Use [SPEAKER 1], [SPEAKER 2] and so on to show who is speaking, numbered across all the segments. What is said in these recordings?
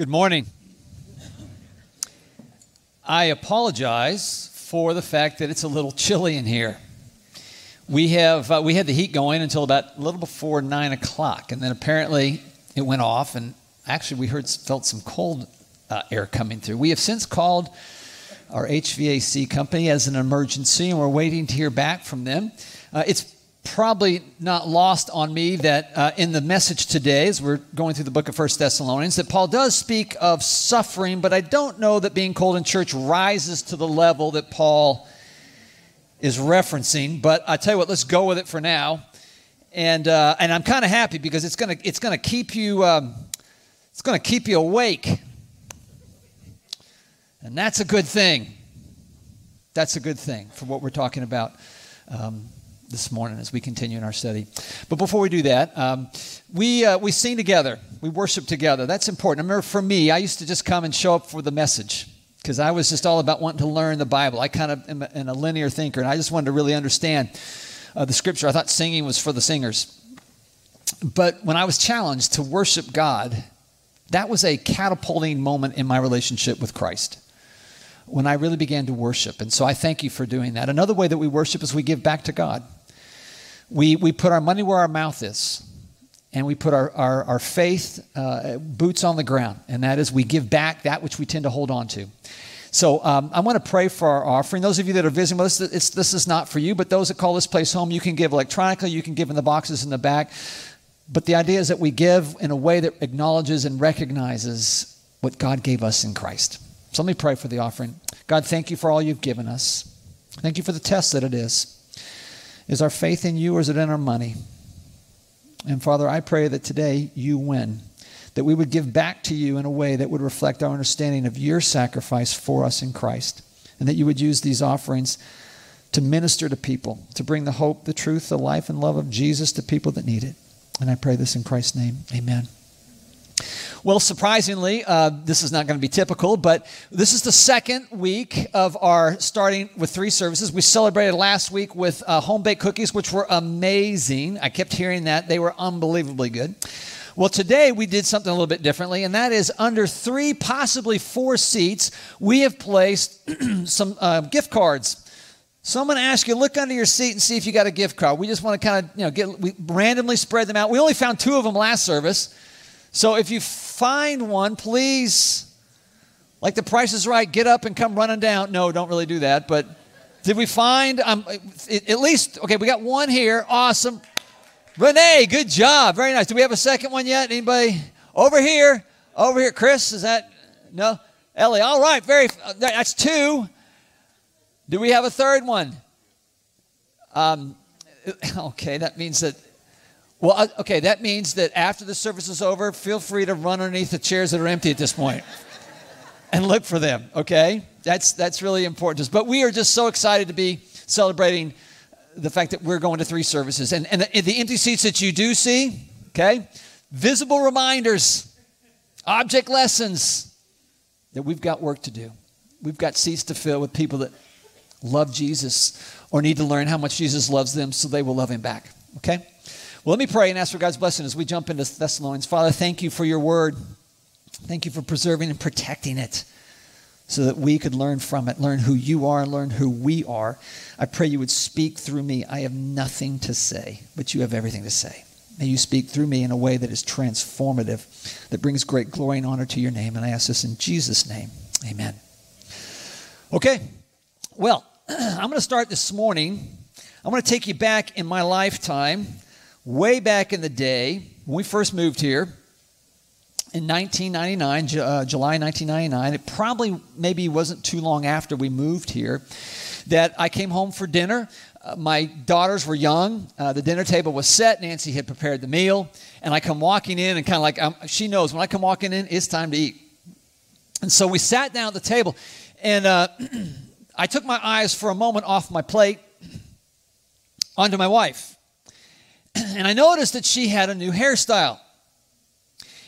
[SPEAKER 1] Good morning. I apologize for the fact that it's a little chilly in here. We have uh, we had the heat going until about a little before nine o'clock, and then apparently it went off, and actually we heard felt some cold uh, air coming through. We have since called our HVAC company as an emergency, and we're waiting to hear back from them. Uh, it's probably not lost on me that uh, in the message today, as we're going through the book of First Thessalonians, that Paul does speak of suffering, but I don't know that being cold in church rises to the level that Paul is referencing. But I tell you what, let's go with it for now. And uh, and I'm kind of happy because it's gonna it's gonna keep you um, it's gonna keep you awake, and that's a good thing. That's a good thing for what we're talking about. Um, this morning as we continue in our study. But before we do that, um, we, uh, we sing together, we worship together. That's important. I remember for me, I used to just come and show up for the message because I was just all about wanting to learn the Bible. I kind of am a, am a linear thinker, and I just wanted to really understand uh, the scripture. I thought singing was for the singers. But when I was challenged to worship God, that was a catapulting moment in my relationship with Christ when I really began to worship. And so I thank you for doing that. Another way that we worship is we give back to God we, we put our money where our mouth is and we put our, our, our faith uh, boots on the ground and that is we give back that which we tend to hold on to. So um, i want to pray for our offering. Those of you that are visiting with us this is not for you but those that call this place home you can give electronically you can give in the boxes in the back. But the idea is that we give in a way that acknowledges and recognizes what god gave us in christ. So let me pray for the offering. God thank you for all you've given us. Thank you for the test that it is is our faith in you or is it in our money? And Father, I pray that today you win, that we would give back to you in a way that would reflect our understanding of your sacrifice for us in Christ, and that you would use these offerings to minister to people, to bring the hope, the truth, the life, and love of Jesus to people that need it. And I pray this in Christ's name. Amen. Well, surprisingly, uh, this is not going to be typical, but this is the second week of our starting with three services. We celebrated last week with uh, home baked cookies, which were amazing. I kept hearing that. They were unbelievably good. Well, today we did something a little bit differently, and that is under three, possibly four seats, we have placed some uh, gift cards. So I'm going to ask you, look under your seat and see if you got a gift card. We just want to kind of, you know, get we randomly spread them out. We only found two of them last service. So if you find one, please, like the price is right, get up and come running down. No, don't really do that. But did we find, um, at least, okay, we got one here. Awesome. Renee, good job. Very nice. Do we have a second one yet? Anybody? Over here. Over here. Chris, is that? No? Ellie, all right. Very, that's two. Do we have a third one? Um, okay, that means that well, uh, okay, that means that after the service is over, feel free to run underneath the chairs that are empty at this point and look for them, okay? That's, that's really important to us. But we are just so excited to be celebrating the fact that we're going to three services. And, and the, the empty seats that you do see, okay? Visible reminders, object lessons that we've got work to do. We've got seats to fill with people that love Jesus or need to learn how much Jesus loves them so they will love him back, okay? Well, let me pray and ask for God's blessing as we jump into Thessalonians. Father, thank you for your word. Thank you for preserving and protecting it so that we could learn from it, learn who you are, and learn who we are. I pray you would speak through me. I have nothing to say, but you have everything to say. May you speak through me in a way that is transformative, that brings great glory and honor to your name. And I ask this in Jesus' name. Amen. Okay, well, I'm going to start this morning. I'm going to take you back in my lifetime way back in the day when we first moved here in 1999, uh, July 1999, it probably maybe wasn't too long after we moved here that I came home for dinner. Uh, my daughters were young. Uh, the dinner table was set. Nancy had prepared the meal. And I come walking in and kind of like, um, she knows when I come walking in, it's time to eat. And so we sat down at the table. And uh, I took my eyes for a moment off my plate onto my wife. and I noticed that she had a new hairstyle.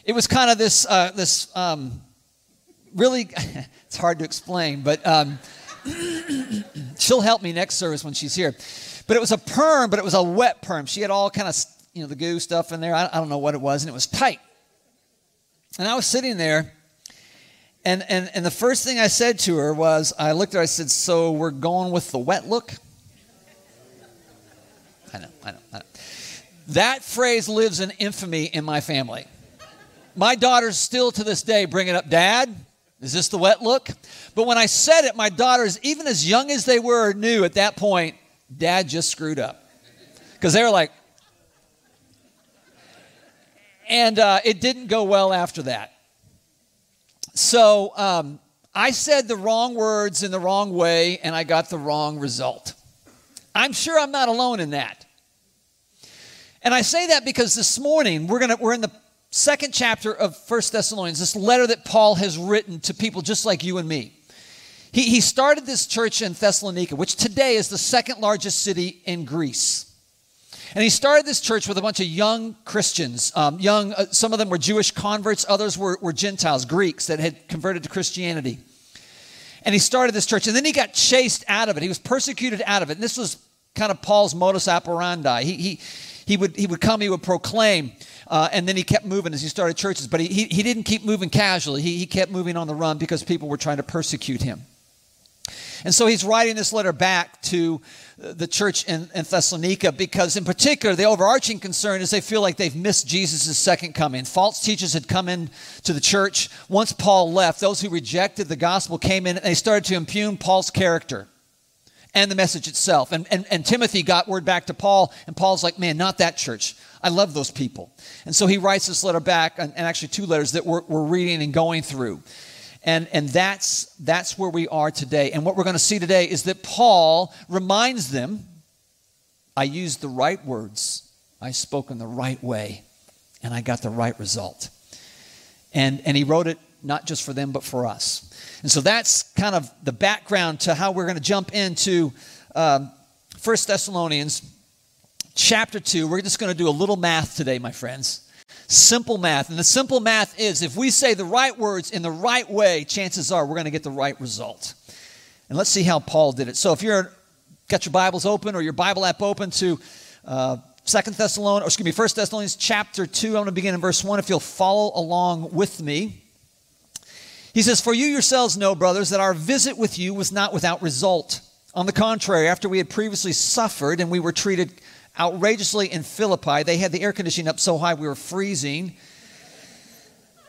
[SPEAKER 1] It was kind of this, uh, this um, really, it's hard to explain, but um, she'll help me next service when she's here. But it was a perm, but it was a wet perm. She had all kind of, you know, the goo stuff in there. I, I don't know what it was, and it was tight. And I was sitting there, And, and, and the first thing I said to her was, I looked at her, I said, So we're going with the wet look? I know, I know, I know. That phrase lives in infamy in my family. My daughters still to this day bring it up, Dad, is this the wet look? But when I said it, my daughters, even as young as they were, knew at that point, Dad just screwed up. Because they were like, and uh, it didn't go well after that. So um, I said the wrong words in the wrong way, and I got the wrong result. I'm sure I'm not alone in that. And I say that because this morning we're gonna we're in the second chapter of First Thessalonians, this letter that Paul has written to people just like you and me. He, he started this church in Thessalonica, which today is the second largest city in Greece. And he started this church with a bunch of young Christians. Um, young, uh, some of them were Jewish converts, others were, were Gentiles, Greeks that had converted to Christianity. And he started this church, and then he got chased out of it. He was persecuted out of it. And this was kind of Paul's modus operandi. He, he, he, would, he would come, he would proclaim, uh, and then he kept moving as he started churches. But he, he, he didn't keep moving casually, he, he kept moving on the run because people were trying to persecute him. And so he's writing this letter back to the church in, in, Thessalonica because, in particular, the overarching concern is they feel like they've missed Jesus' second coming. False teachers had come in to the church. Once Paul left, those who rejected the gospel came in and they started to impugn Paul's character and the message itself. And, and, and Timothy got word back to Paul, and Paul's like, man, not that church. I love those people. And so he writes this letter back, and, and actually two letters that we're, we're reading and going through. And, and that's, that's where we are today. And what we're going to see today is that Paul reminds them I used the right words, I spoke in the right way, and I got the right result. And, and he wrote it not just for them, but for us. And so that's kind of the background to how we're going to jump into um, 1 Thessalonians chapter 2. We're just going to do a little math today, my friends. Simple math. And the simple math is if we say the right words in the right way, chances are we're going to get the right result. And let's see how Paul did it. So if you're got your Bibles open or your Bible app open to uh, Second Thessalonians, or excuse me, First Thessalonians chapter 2, I'm going to begin in verse 1 if you'll follow along with me. He says, For you yourselves know, brothers, that our visit with you was not without result. On the contrary, after we had previously suffered and we were treated outrageously in Philippi. They had the air conditioning up so high we were freezing.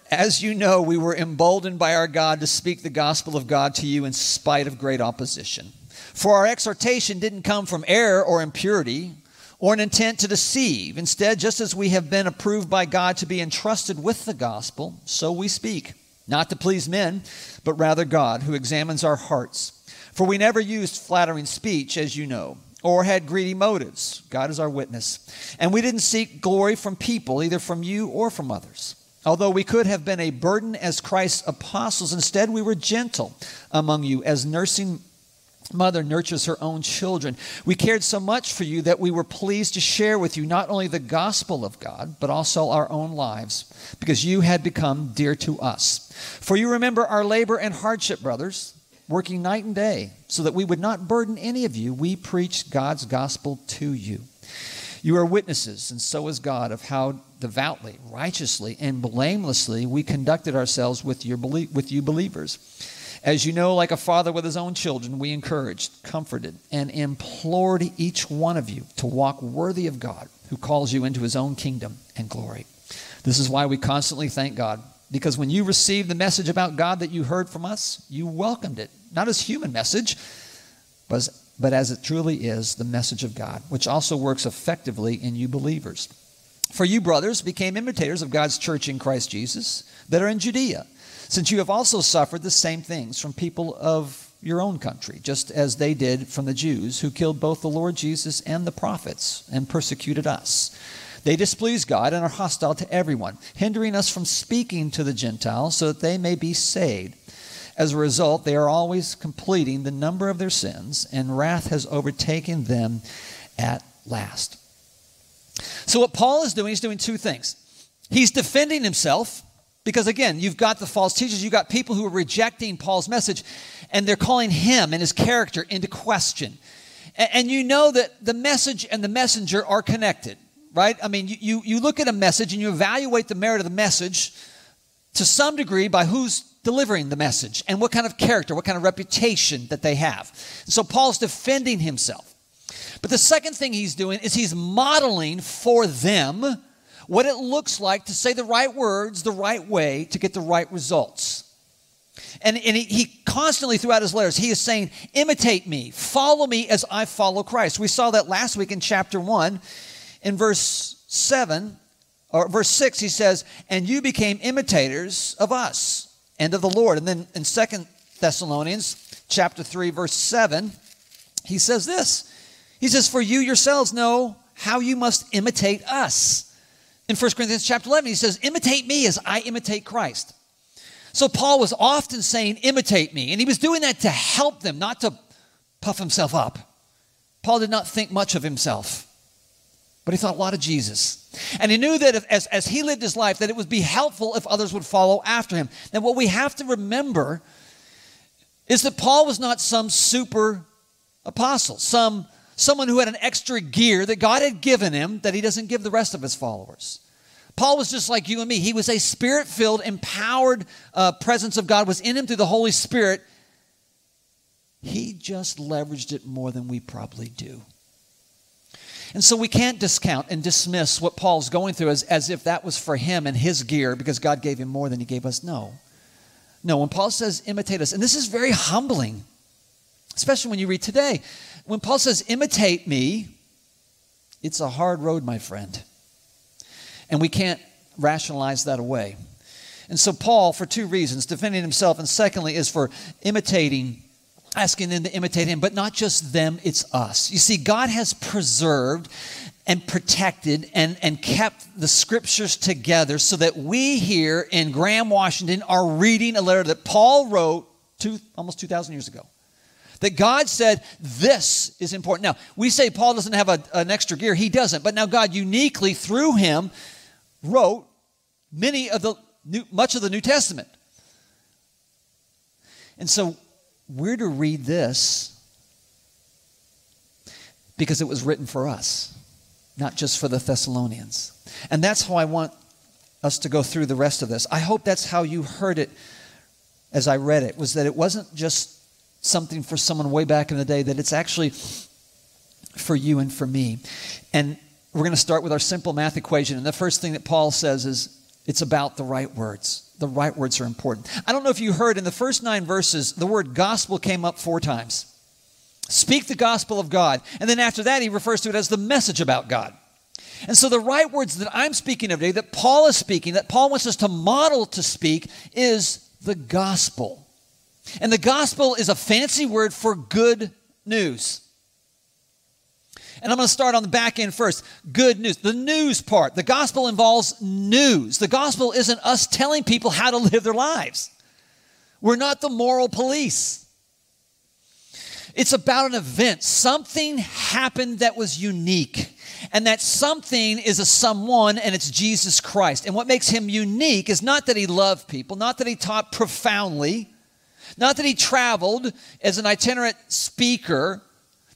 [SPEAKER 1] As you know, we were emboldened by our God to speak the gospel of God to you in spite of great opposition. For our exhortation didn't come from error or impurity or an intent to deceive. Instead, just as we have been approved by God to be entrusted with the gospel, so we speak, not to please men, but rather God, who examines our hearts. For we never used flattering speech, as you know or had greedy motives. God is our witness. And we didn't seek glory from people, either from you or from others. Although we could have been a burden as Christ's apostles, instead we were gentle among you as nursing mother nurtures her own children. We cared so much for you that we were pleased to share with you not only the gospel of God, but also our own lives, because you had become dear to us. For you remember our labor and hardship, brothers working night and day, so that we would not burden any of you, we preach God's gospel to you. You are witnesses, and so is God, of how devoutly, righteously, and blamelessly we conducted ourselves with, your, with you believers. As you know, like a father with his own children, we encouraged, comforted, and implored each one of you to walk worthy of God, who calls you into his own kingdom and glory. This is why we constantly thank God because when you received the message about God that you heard from us, you welcomed it, not as human message, but as, but as it truly is the message of God, which also works effectively in you believers. For you, brothers, became imitators of God's church in Christ Jesus that are in Judea, since you have also suffered the same things from people of your own country, just as they did from the Jews, who killed both the Lord Jesus and the prophets and persecuted us. They displease God and are hostile to everyone, hindering us from speaking to the Gentiles so that they may be saved. As a result, they are always completing the number of their sins, and wrath has overtaken them at last. So, what Paul is doing, he's doing two things. He's defending himself, because again, you've got the false teachers, you've got people who are rejecting Paul's message, and they're calling him and his character into question. And you know that the message and the messenger are connected right? I mean, you, you, you look at a message and you evaluate the merit of the message to some degree by who's delivering the message and what kind of character, what kind of reputation that they have. so Paul's defending himself. But the second thing he's doing is he's modeling for them what it looks like to say the right words the right way to get the right results. And, and he, he, constantly, throughout his letters, he is saying, imitate me, follow me as I follow Christ. We saw that last week in chapter 1. In verse 7, or verse 6, he says, And you became imitators of us and of the Lord. And then in Second Thessalonians chapter 3, verse 7, he says this. He says, For you yourselves know how you must imitate us. In 1 Corinthians chapter 11, he says, Imitate me as I imitate Christ. So Paul was often saying, Imitate me. And he was doing that to help them, not to puff himself up. Paul did not think much of himself, but he thought a lot of Jesus. And he knew that if, as, as he lived his life, that it would be helpful if others would follow after him. And what we have to remember is that Paul was not some super apostle, some someone who had an extra gear that God had given him that he doesn't give the rest of his followers. Paul was just like you and me. He was a spirit filled, empowered uh, presence of God was in him through the Holy Spirit. He just leveraged it more than we probably do. And so we can't discount and dismiss what Paul's going through as, as if that was for him and his gear because God gave him more than he gave us. No. No, when Paul says imitate us, and this is very humbling, especially when you read today. When Paul says imitate me, it's a hard road, my friend. And we can't rationalize that away. And so, Paul, for two reasons, defending himself, and secondly, is for imitating, asking them to imitate him, but not just them, it's us. You see, God has preserved and protected and, and kept the scriptures together so that we here in Graham, Washington, are reading a letter that Paul wrote two, almost 2,000 years ago that God said this is important. Now, we say Paul doesn't have a, an extra gear, he doesn't. But now God uniquely through him wrote many of the new, much of the New Testament. And so we're to read this because it was written for us, not just for the Thessalonians. And that's how I want us to go through the rest of this. I hope that's how you heard it as I read it, was that it wasn't just something for someone way back in the day, that it's actually for you and for me. And we're going to start with our simple math equation. And the first thing that Paul says is it's about the right words. The right words are important. I don't know if you heard in the first nine verses, the word gospel came up four times. Speak the gospel of God. And then after that, he refers to it as the message about God. And so the right words that I'm speaking of today, that Paul is speaking, that Paul wants us to model to speak, is the gospel. And the gospel is a fancy word for good news. And I'm going to start on the back end first. Good news. The news part. The gospel involves news. The gospel isn't us telling people how to live their lives. We're not the moral police. It's about an event. Something happened that was unique. And that something is a someone, and it's Jesus Christ. And what makes him unique is not that he loved people, not that he taught profoundly, not that he traveled as an itinerant speaker,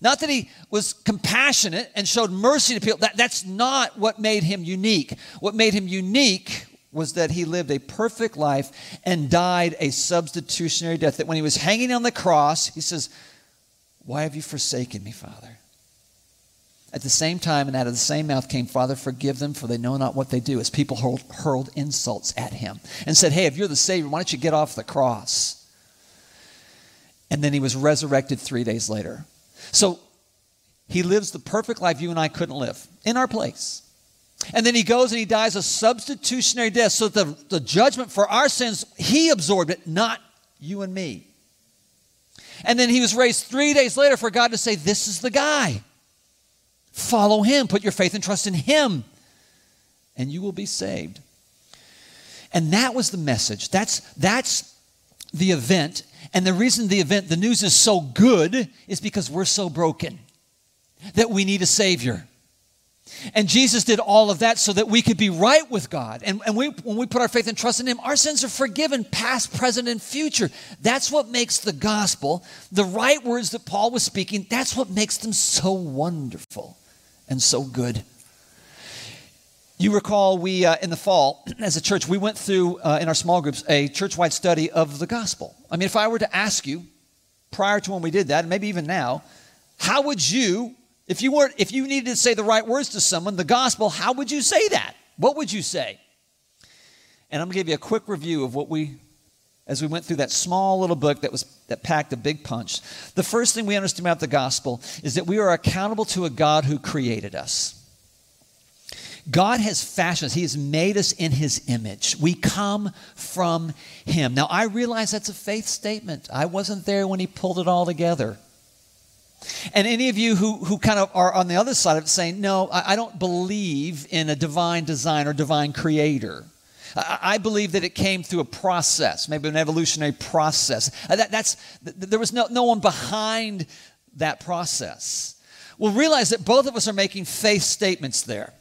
[SPEAKER 1] not that he was compassionate and showed mercy to people. That, that's not what made him unique. What made him unique was that he lived a perfect life and died a substitutionary death. That when he was hanging on the cross, he says, Why have you forsaken me, Father? At the same time, and out of the same mouth came, Father, forgive them, for they know not what they do, as people hurled, hurled insults at him and said, Hey, if you're the Savior, why don't you get off the cross? And then he was resurrected three days later. So he lives the perfect life you and I couldn't live in our place. And then he goes and he dies a substitutionary death. So the, the judgment for our sins, he absorbed it, not you and me. And then he was raised three days later for God to say, This is the guy. Follow him. Put your faith and trust in him, and you will be saved. And that was the message. That's, that's the event. And the reason the event, the news is so good is because we're so broken that we need a Savior. And Jesus did all of that so that we could be right with God. And, and we, when we put our faith and trust in Him, our sins are forgiven, past, present, and future. That's what makes the gospel, the right words that Paul was speaking, that's what makes them so wonderful and so good. You recall we, uh, in the fall, as a church, we went through uh, in our small groups a church wide study of the gospel. I mean, if I were to ask you prior to when we did that, and maybe even now, how would you, if you weren't, if you needed to say the right words to someone, the gospel, how would you say that? What would you say? And I'm going to give you a quick review of what we, as we went through that small little book that was that packed a big punch. The first thing we understand about the gospel is that we are accountable to a God who created us. God has fashioned us. He has made us in His image. We come from Him. Now, I realize that's a faith statement. I wasn't there when He pulled it all together. And any of you who, who kind of are on the other side of it saying, no, I, I don't believe in a divine design or divine creator. I, believe that it came through a process, maybe an evolutionary process. Uh, that, that's, there was no, no one behind that process. Well, realize that both of us are making faith statements there.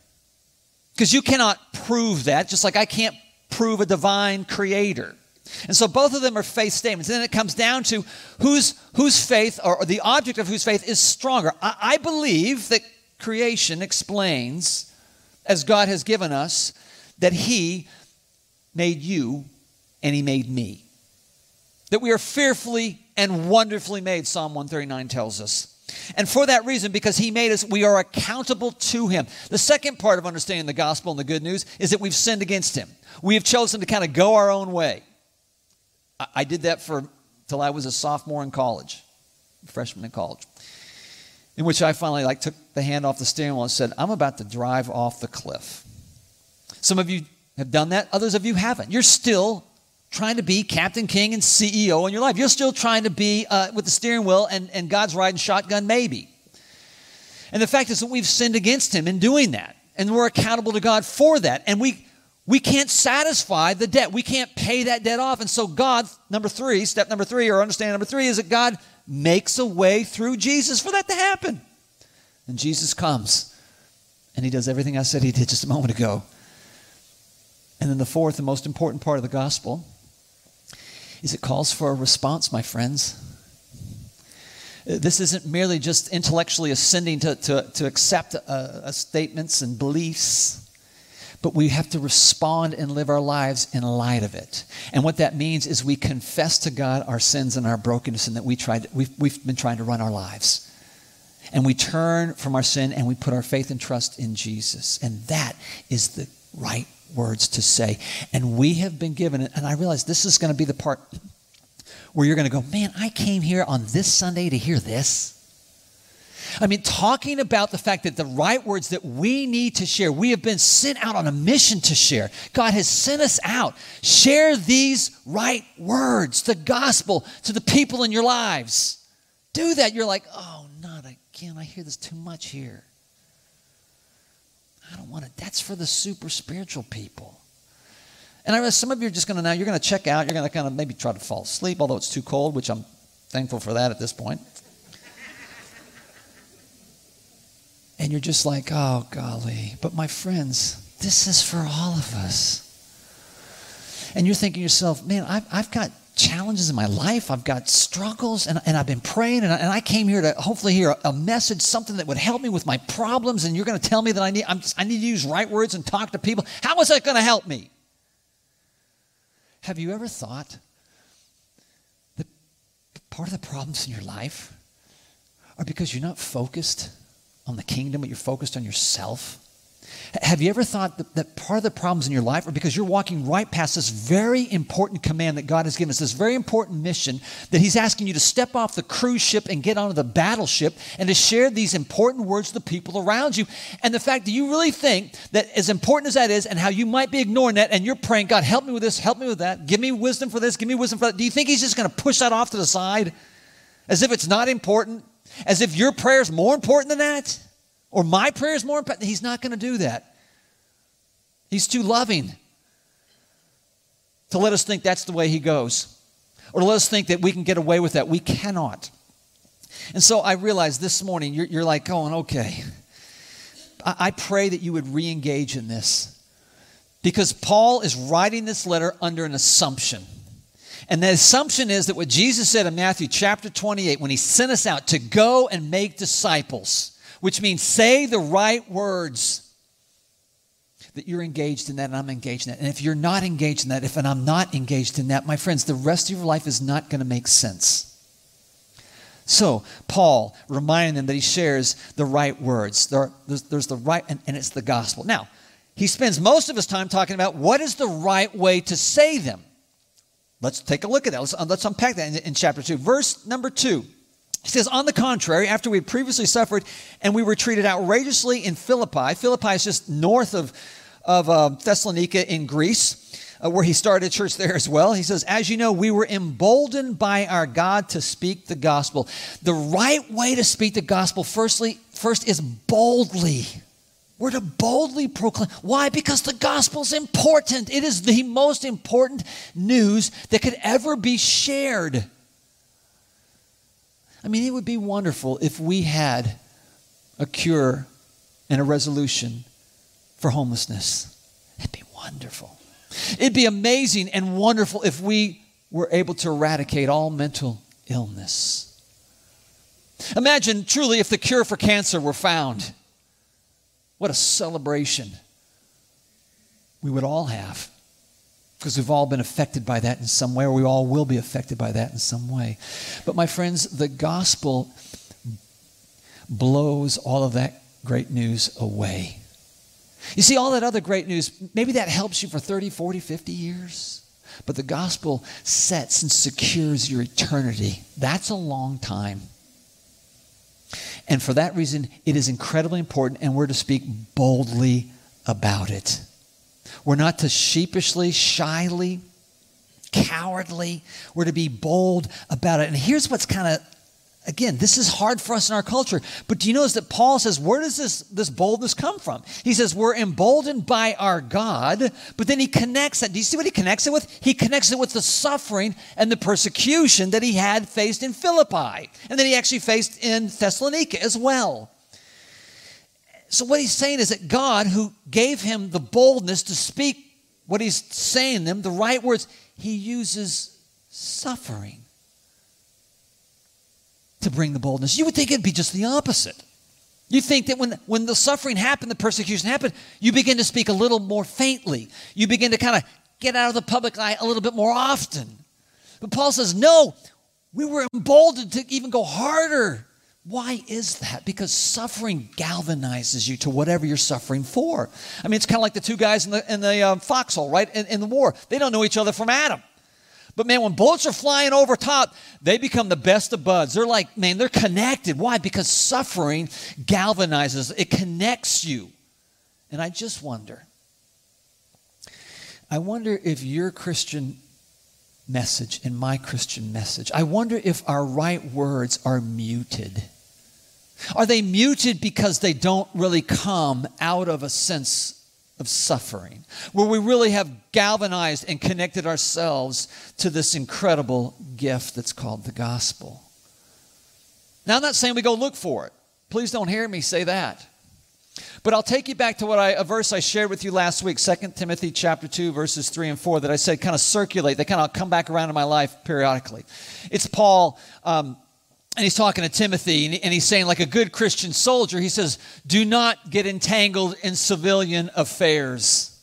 [SPEAKER 1] Because you cannot prove that, just like I can't prove a divine creator. And so both of them are faith statements. And then it comes down to whose, whose faith or, the object of whose faith is stronger. I, I believe that creation explains, as God has given us, that He made you and He made me. That we are fearfully and wonderfully made, Psalm 139 tells us. And for that reason, because he made us, we are accountable to him. The second part of understanding the gospel and the good news is that we've sinned against him. We have chosen to kind of go our own way. I, I did that for till I was a sophomore in college, freshman in college, in which I finally like took the hand off the steering wheel and said, "I'm about to drive off the cliff." Some of you have done that. Others of you haven't. You're still trying to be Captain King and CEO in your life. You're still trying to be uh, with the steering wheel and, and God's riding shotgun, maybe. And the fact is that we've sinned against Him in doing that. And we're accountable to God for that. And we, we can't satisfy the debt. We can't pay that debt off. And so, God, number three, step number three, or understanding number three, is that God makes a way through Jesus for that to happen. And Jesus comes and He does everything I said He did just a moment ago. And then the fourth and most important part of the gospel is it calls for a response, my friends. This isn't merely just intellectually ascending to, to, to accept uh, statements and beliefs, but we have to respond and live our lives in light of it. And what that means is we confess to God our sins and our brokenness and that we tried, we've, we've been trying to run our lives. And we turn from our sin and we put our faith and trust in Jesus. And that is the right words to say. And we have been given. And I realize this is going to be the part where you're going to go, man, I came here on this Sunday to hear this. I mean, talking about the fact that the right words that we need to share, we have been sent out on a mission to share. God has sent us out. Share these right words, the gospel, to the people in your lives. Do that. You're like, oh, not again. I hear this too much here. I don't want it. That's for the super spiritual people. And I realize some of you are just going to now, you're going to check out. You're going to kind of maybe try to fall asleep, although it's too cold, which I'm thankful for that at this point. And you're just like, oh, golly. But my friends, this is for all of us. And you're thinking to yourself, man, I've, I've got challenges in my life. I've got struggles, and, and I've been praying, and I, and I came here to hopefully hear a, a, message, something that would help me with my problems. And you're going to tell me that I need, I need to use right words and talk to people. How is that going to help me? Have you ever thought that part of the problems in your life are because you're not focused on the kingdom, but you're focused on yourself? Have you ever thought that, that, part of the problems in your life are because you're walking right past this very important command that God has given us, this very important mission that He's asking you to step off the cruise ship and get onto the battleship and to share these important words to the people around you? And the fact that you really think that, as important as that is, and how you might be ignoring that, and you're praying, God, help me with this, help me with that, give me wisdom for this, give me wisdom for that. Do you think He's just going to push that off to the side as if it's not important? As if your prayer is more important than that? Or my prayer is more important. He's not going to do that. He's too loving to let us think that's the way he goes or to let us think that we can get away with that. We cannot. And so I realized this morning you're, you're like going, okay. I, I pray that you would re engage in this because Paul is writing this letter under an assumption. And the assumption is that what Jesus said in Matthew chapter 28, when he sent us out to go and make disciples, which means say the right words. that you're engaged in that and I'm engaged in that. And if you're not engaged in that, if and I'm not engaged in that, my friends, the rest of your life is not going to make sense. So, Paul reminding them that he shares the right words. There, there's, there's, the right, and, and it's the gospel. Now, he spends most of his time talking about what is the right way to say them. Let's take a look at that. Let's, uh, let's unpack that in, in chapter 2. Verse number 2. He says, On the contrary, after we had previously suffered and we were treated outrageously in Philippi, Philippi is just north of, of uh, Thessalonica in Greece uh, where he started church there as well. He says, As you know, we were emboldened by our God to speak the gospel. The right way to speak the gospel, firstly, first is boldly. We're to boldly proclaim. Why? Because the gospel's important. It is the most important news that could ever be shared. I mean, it would be wonderful if we had a cure and a resolution for homelessness. It'd be wonderful. It'd be amazing and wonderful if we were able to eradicate all mental illness. Imagine truly if the cure for cancer were found. What a celebration we would all have because we've all been affected by that in some way, or we all will be affected by that in some way. But, my friends, the gospel blows all of that great news away. You see, all that other great news, maybe that helps you for 30, 40, 50 years. But the gospel sets and secures your eternity. That's a long time. And for that reason, it is incredibly important, and we're to speak boldly about it. We're not to sheepishly, shyly, cowardly. We're to be bold about it. And here's what's kind of Again, this is hard for us in our culture. But do you notice that Paul says, where does this, this boldness come from? He says, we're emboldened by our God, but then he connects that. Do you see what he connects it with? He connects it with the suffering and the persecution that he had faced in Philippi, and that he actually faced in Thessalonica as well. So, what he's saying is that God, who gave him the boldness to speak what he's saying them, the right words, he uses suffering to bring the boldness. You would think it'd be just the opposite. You think that when, when the suffering happened, the persecution happened, you begin to speak a little more faintly. You begin to kind of get out of the public eye a little bit more often. But Paul says, no, we were emboldened to even go harder. Why is that? Because suffering galvanizes you to whatever you're suffering for. I mean, it's kind of like the two guys in the, in the uh, foxhole, right? In, in the war. They don't know each other from Adam. But man, when bullets are flying over top, they become the best of buds. They're like, man, they're connected. Why? Because suffering galvanizes, it connects you. And I just wonder, I wonder if your Christian message and my Christian message, I wonder if our right words are muted. Are they muted because they don't really come out of a sense of suffering, where we really have galvanized and connected ourselves to this incredible gift that's called the gospel. Now, I'm not saying we go look for it. Please don't hear me say that. But I'll take you back to what I, a verse I shared with you last week, 2 Timothy chapter 2, verses 3 and 4, that I said kind of circulate. They kind of come back around in my life periodically. It's Paul um, and he's talking to Timothy, and he's saying, like a good Christian soldier, he says, Do not get entangled in civilian affairs.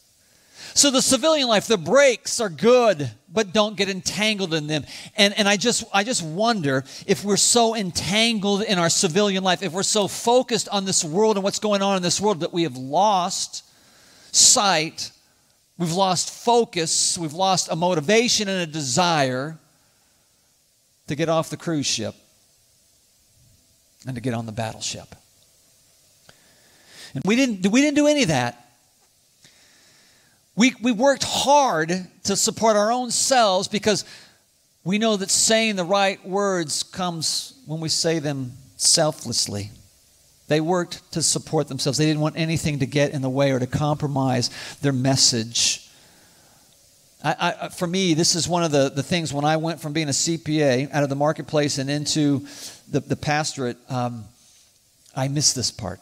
[SPEAKER 1] So the civilian life, the breaks are good, but don't get entangled in them. And, and I, just, I just wonder if we're so entangled in our civilian life, if we're so focused on this world and what's going on in this world that we have lost sight, we've lost focus, we've lost a motivation and a desire to get off the cruise ship and to get on the battleship. And we didn't, we didn't do any of that. We, we worked hard to support our own selves because we know that saying the right words comes when we say them selflessly. They worked to support themselves. They didn't want anything to get in the way or to compromise their message. I, I, for me, this is one of the, the things when I went from being a CPA out of the marketplace and into the, the pastorate, um, I missed this part.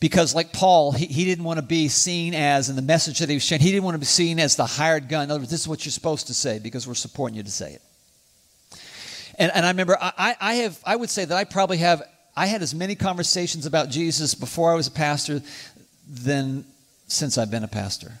[SPEAKER 1] Because, like Paul, he, he didn't want to be seen as, in the message that he was sharing, he didn't want to be seen as the hired gun. In other words, this is what you're supposed to say because we're supporting you to say it. And, and I remember, I, I, have, I would say that I probably have, I had as many conversations about Jesus before I was a pastor than since I've been a pastor.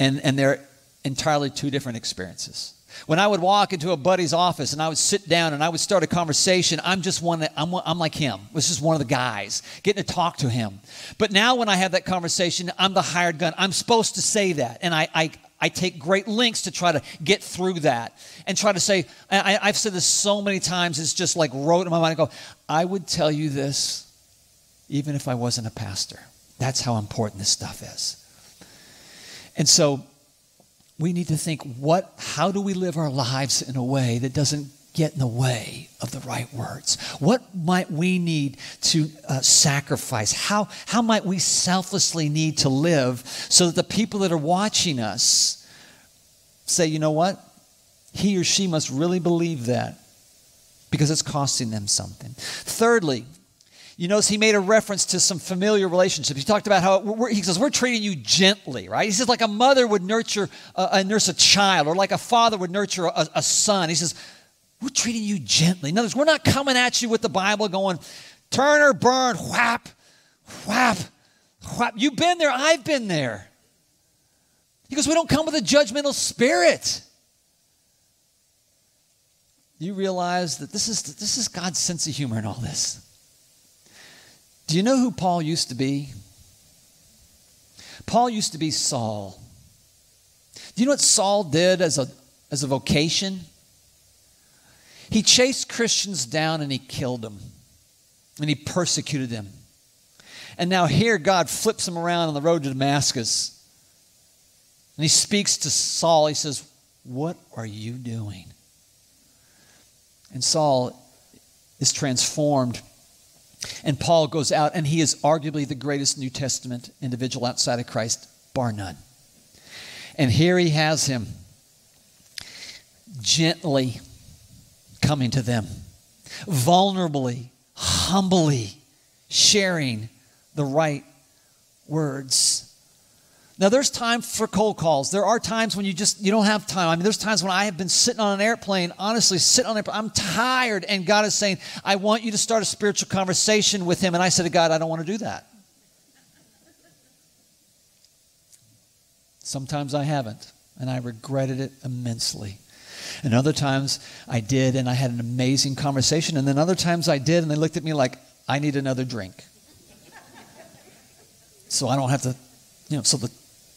[SPEAKER 1] And, and they're entirely two different experiences. When I would walk into a buddy's office and I would sit down and I would start a conversation, I'm just one that I'm, I'm like him. I was just one of the guys getting to talk to him. But now when I have that conversation, I'm the hired gun. I'm supposed to say that. And I, I, I take great lengths to try to get through that and try to say, I, have said this so many times, it's just like rote in my mind. I go, I would tell you this even if I wasn't a pastor. That's how important this stuff is. And so we need to think what how do we live our lives in a way that doesn't get in the way of the right words? What might we need to uh, sacrifice? How how might we selflessly need to live so that the people that are watching us say you know what? He or she must really believe that because it's costing them something. Thirdly you notice he made a reference to some familiar relationships. He talked about how he says, We're treating you gently, right? He says, like a mother would nurture a, nurse a child, or like a father would nurture a, a son. He says, We're treating you gently. In other words, we're not coming at you with the Bible going, turn or burn, whap, whap, whap. You've been there, I've been there. He goes, We don't come with a judgmental spirit. You realize that this is, this is God's sense of humor in all this. Do you know who Paul used to be? Paul used to be Saul. Do you know what Saul did as a, as a vocation? He chased Christians down and he killed them, and he persecuted them. And now here God flips him around on the road to Damascus. And he speaks to Saul. He says, What are you doing? And Saul is transformed and Paul goes out, and he is arguably the greatest New Testament individual outside of Christ, bar none. And here he has him gently coming to them, vulnerably, humbly sharing the right words now there's time for cold calls. There are times when you just you don't have time. I mean, there's times when I have been sitting on an airplane, honestly, sitting on an airplane. I'm tired, and God is saying, I want you to start a spiritual conversation with him. And I said to God, I don't want to do that. Sometimes I haven't, and I regretted it immensely. And other times I did, and I had an amazing conversation. And then other times I did, and they looked at me like, I need another drink. so I don't have to, you know, so the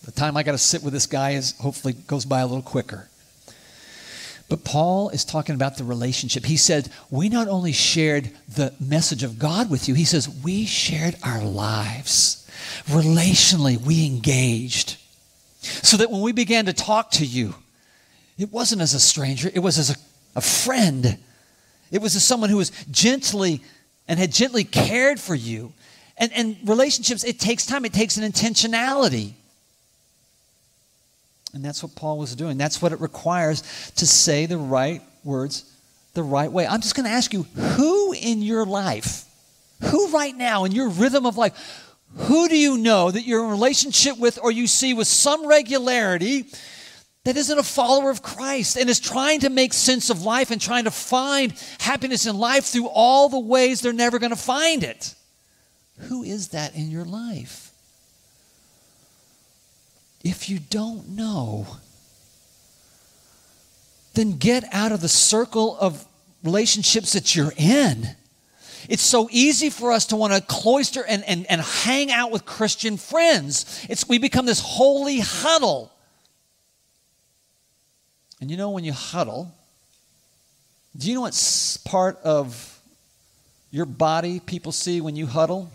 [SPEAKER 1] the time I got to sit with this guy is hopefully goes by a little quicker. But Paul is talking about the relationship. He said, We not only shared the message of God with you, he says, we shared our lives. Relationally, we engaged. So that when we began to talk to you, it wasn't as a stranger, it was as a, a friend. It was as someone who was gently and had gently cared for you. And, and relationships, it takes time, it takes an intentionality. And that's what Paul was doing. That's what it requires to say the right words the right way. I'm just going to ask you who in your life, who right now in your rhythm of life, who do you know that you're in relationship with or you see with some regularity that isn't a follower of Christ and is trying to make sense of life and trying to find happiness in life through all the ways they're never going to find it? Who is that in your life? If you don't know, then get out of the circle of relationships that you're in. It's so easy for us to want to cloister and, and, and hang out with Christian friends. It's, we become this holy huddle. And you know, when you huddle, do you know what part of your body people see when you huddle?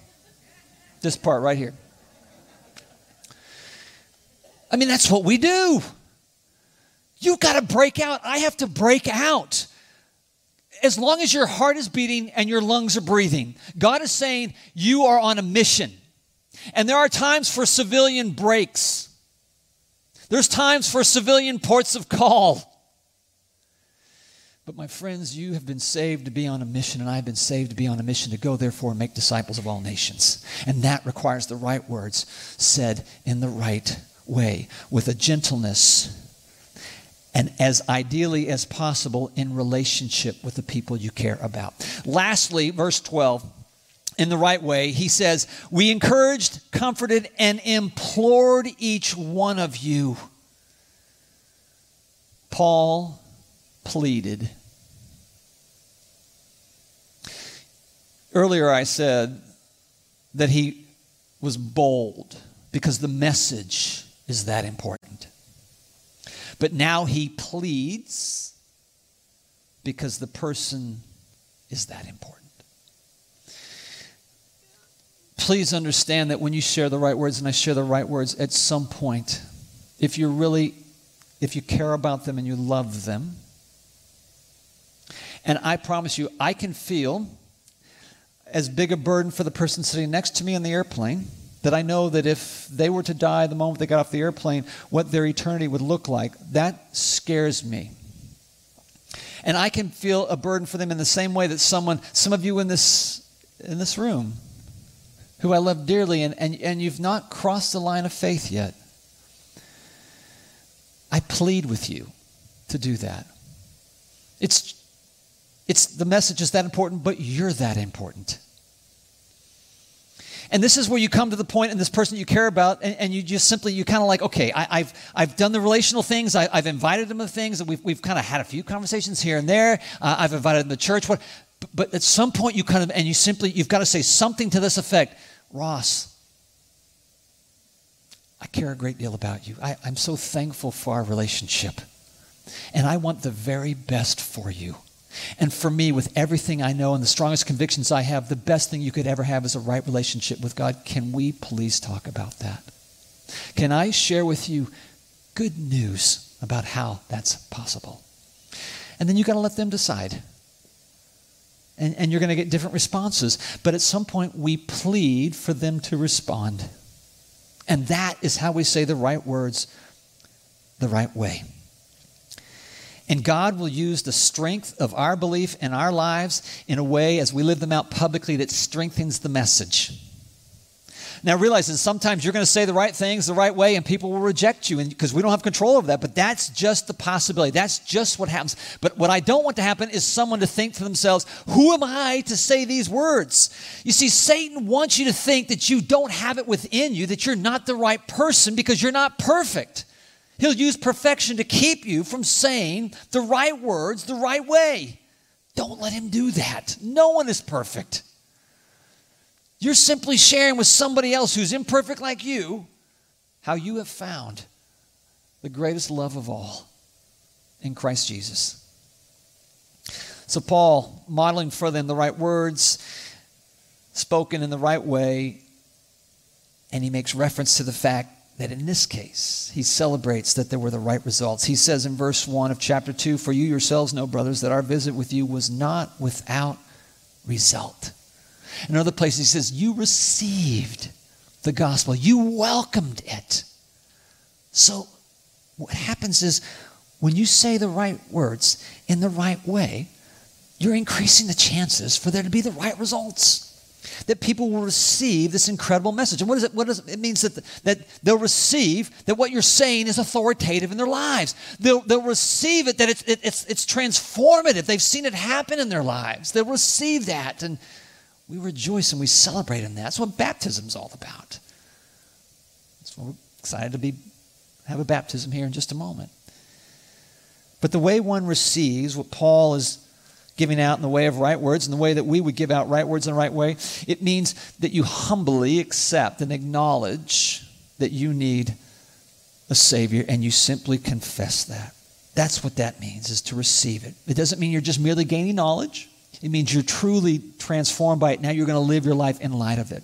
[SPEAKER 1] This part right here. I mean, that's what we do. You've got to break out. I have to break out. As long as your heart is beating and your lungs are breathing, God is saying you are on a mission. And there are times for civilian breaks, there's times for civilian ports of call. But my friends, you have been saved to be on a mission, and I have been saved to be on a mission to go, therefore, and make disciples of all nations. And that requires the right words said in the right way, with a gentleness, and as ideally as possible in relationship with the people you care about. Lastly, verse 12 in the right way, he says, We encouraged, comforted, and implored each one of you. Paul pleaded. Earlier, I said that he was bold because the message is that important. But now he pleads because the person is that important. Please understand that when you share the right words, and I share the right words, at some point, if you're really, if you care about them and you love them, and I promise you, I can feel as big a burden for the person sitting next to me in the airplane that I know that if they were to die the moment they got off the airplane, what their eternity would look like. That scares me. And I can feel a burden for them in the same way that someone, some of you in this, in this room, who I love dearly, and, and, and you've not crossed the line of faith yet. I plead with you to do that. It's, it's the message is that important, but you're that important. And this is where you come to the point in this person you care about, and, and you just simply, you kind of like, okay, I, have I've done the relational things, I, have invited them to things, and we've, we've kind of had a few conversations here and there. Uh, I've invited them to church. What, but at some point, you kind of, and you simply, you've got to say something to this effect Ross, I care a great deal about you. I, I'm so thankful for our relationship. And I want the very best for you. And for me, with everything I know and the strongest convictions I have, the best thing you could ever have is a right relationship with God. Can we please talk about that? Can I share with you good news about how that's possible? And then you got to let them decide. And, and you're going to get different responses. But at some point, we plead for them to respond. And that is how we say the right words the right way. And God will use the strength of our belief in our lives in a way as we live them out publicly that strengthens the message. Now realize that sometimes you're going to say the right things the right way and people will reject you because we don't have control over that, but that's just the possibility. That's just what happens. But what I don't want to happen is someone to think to themselves, who am I to say these words? You see, Satan wants you to think that you don't have it within you, that you're not the right person because you're not perfect. He'll use perfection to keep you from saying the right words the right way. Don't let him do that. No one is perfect. You're simply sharing with somebody else who's imperfect like you how you have found the greatest love of all in Christ Jesus. So, Paul, modeling for them the right words, spoken in the right way, and he makes reference to the fact that in this case, he celebrates that there were the right results. He says in verse 1 of chapter 2 For you yourselves know, brothers, that our visit with you was not without result. In other places, he says, You received the gospel, you welcomed it. So, what happens is when you say the right words in the right way, you're increasing the chances for there to be the right results. That people will receive this incredible message. And what, is it, what does it? It means that, that they'll receive that what you're saying is authoritative in their lives. They'll, they'll receive it, that it's, it, it's, it's transformative. They've seen it happen in their lives. They'll receive that. And we rejoice and we celebrate in that. That's what baptism is all about. So we're excited to be have a baptism here in just a moment. But the way one receives what Paul is giving out in the way of right words and the way that we would give out right words in the right way, it means that you humbly accept and acknowledge that you need a Savior and you simply confess that. That's what that means, is to receive it. It doesn't mean you're just merely gaining knowledge. It means you're truly transformed by it. Now you're going to live your life in light of it.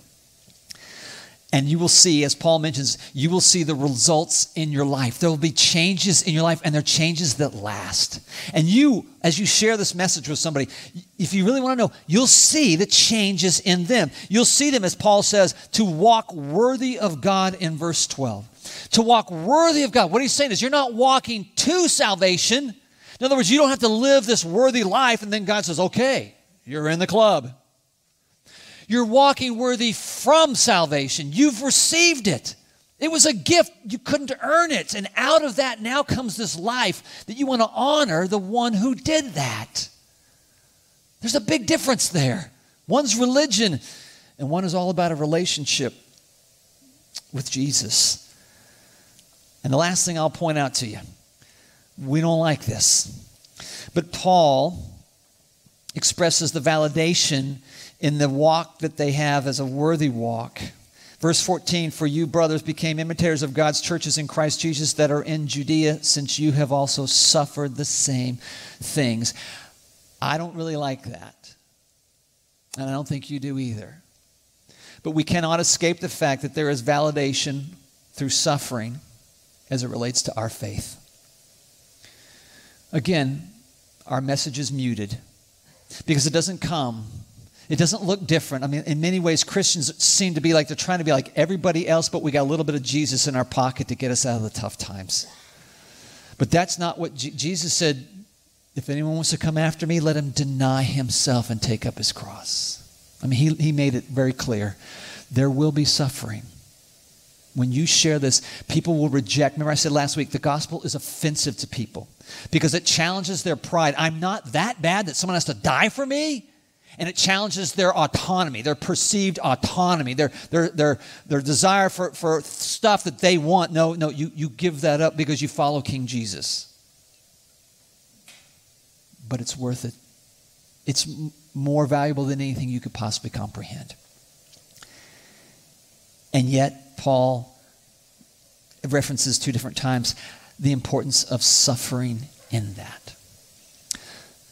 [SPEAKER 1] And you will see, as Paul mentions, you will see the results in your life. There will be changes in your life, and they're changes that last. And you, as you share this message with somebody, if you really want to know, you'll see the changes in them. You'll see them, as Paul says, to walk worthy of God in verse 12. To walk worthy of God. What he's saying is, you're not walking to salvation in other words, you don't have to live this worthy life and then God says, okay, you're in the club. You're walking worthy from salvation. You've received it. It was a gift. You couldn't earn it. And out of that now comes this life that you want to honor the one who did that. There's a big difference there. One's religion and one is all about a relationship with Jesus. And the last thing I'll point out to you we don't like this. But Paul expresses the validation in the walk that they have as a worthy walk. Verse 14 For you, brothers, became imitators of God's churches in Christ Jesus that are in Judea, since you have also suffered the same things. I don't really like that. And I don't think you do either. But we cannot escape the fact that there is validation through suffering as it relates to our faith. Again, our message is muted because it doesn't come it doesn't look different. I mean, in many ways, Christians seem to be like they're trying to be like everybody else, but we got a little bit of Jesus in our pocket to get us out of the tough times. But that's not what Jesus said. If anyone wants to come after me, let him deny himself and take up his cross. I mean, he, he made it very clear. There will be suffering. When you share this, people will reject. Remember, I said last week, the gospel is offensive to people because it challenges their pride. I'm not that bad that someone has to die for me and it challenges their autonomy, their perceived autonomy, their, their, their, their desire for, for stuff that they want. No, no, you, you give that up because you follow King Jesus. But it's worth it. It's more valuable than anything you could possibly comprehend. And yet, Paul references two different times the importance of suffering in that.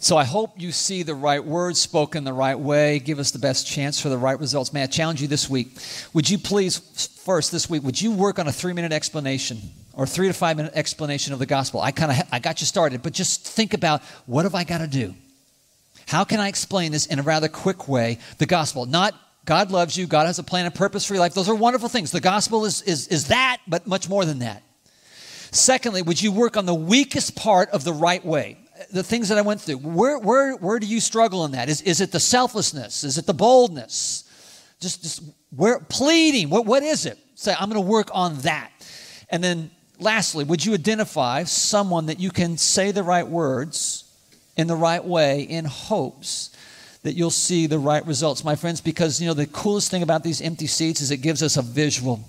[SPEAKER 1] So I hope you see the right words spoken the right way. Give us the best chance for the right results. May I challenge you this week? Would you please, first this week, would you work on a three minute explanation or three to five minute explanation of the gospel? I kind of I got you started, but just think about what have I got to do? How can I explain this in a rather quick way? The gospel, not God loves you, God has a plan and purpose for your life. Those are wonderful things. The gospel is, is, is that, but much more than that. Secondly, would you work on the weakest part of the right way? The things that I went through, where, where, where do you struggle in that? Is, is it the selflessness? Is it the boldness? Just, just where, pleading, what, what is it? Say, I'm going to work on that. And then lastly, would you identify someone that you can say the right words in the right way in hopes that you'll see the right results, my friends? Because, you know, the coolest thing about these empty seats is it gives us a visual.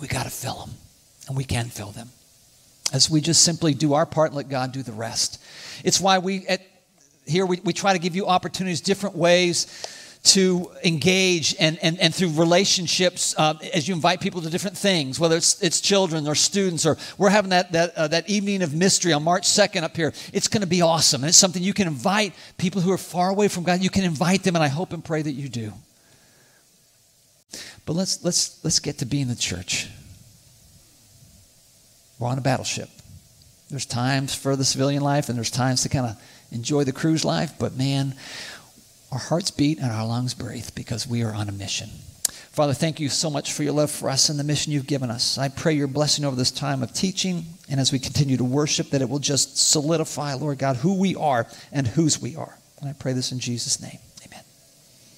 [SPEAKER 1] We got to fill them, and we can fill them as we just simply do our part and let God do the rest. It's why we at here we, we try to give you opportunities, different ways to engage and, and, and through relationships uh, as you invite people to different things, whether it's, it's children or students, or we're having that, that, uh, that evening of mystery on March 2nd up here. It's going to be awesome. And it's something you can invite people who are far away from God. You can invite them, and I hope and pray that you do. But let's, let's, let's get to being the church. We're on a battleship. There's times for the civilian life and there's times to kind of enjoy the cruise life, but man, our hearts beat and our lungs breathe because we are on a mission. Father, thank you so much for your love for us and the mission you've given us. I pray your blessing over this time of teaching and as we continue to worship that it will just solidify, Lord God, who we are and whose we are. And I pray this in Jesus' name.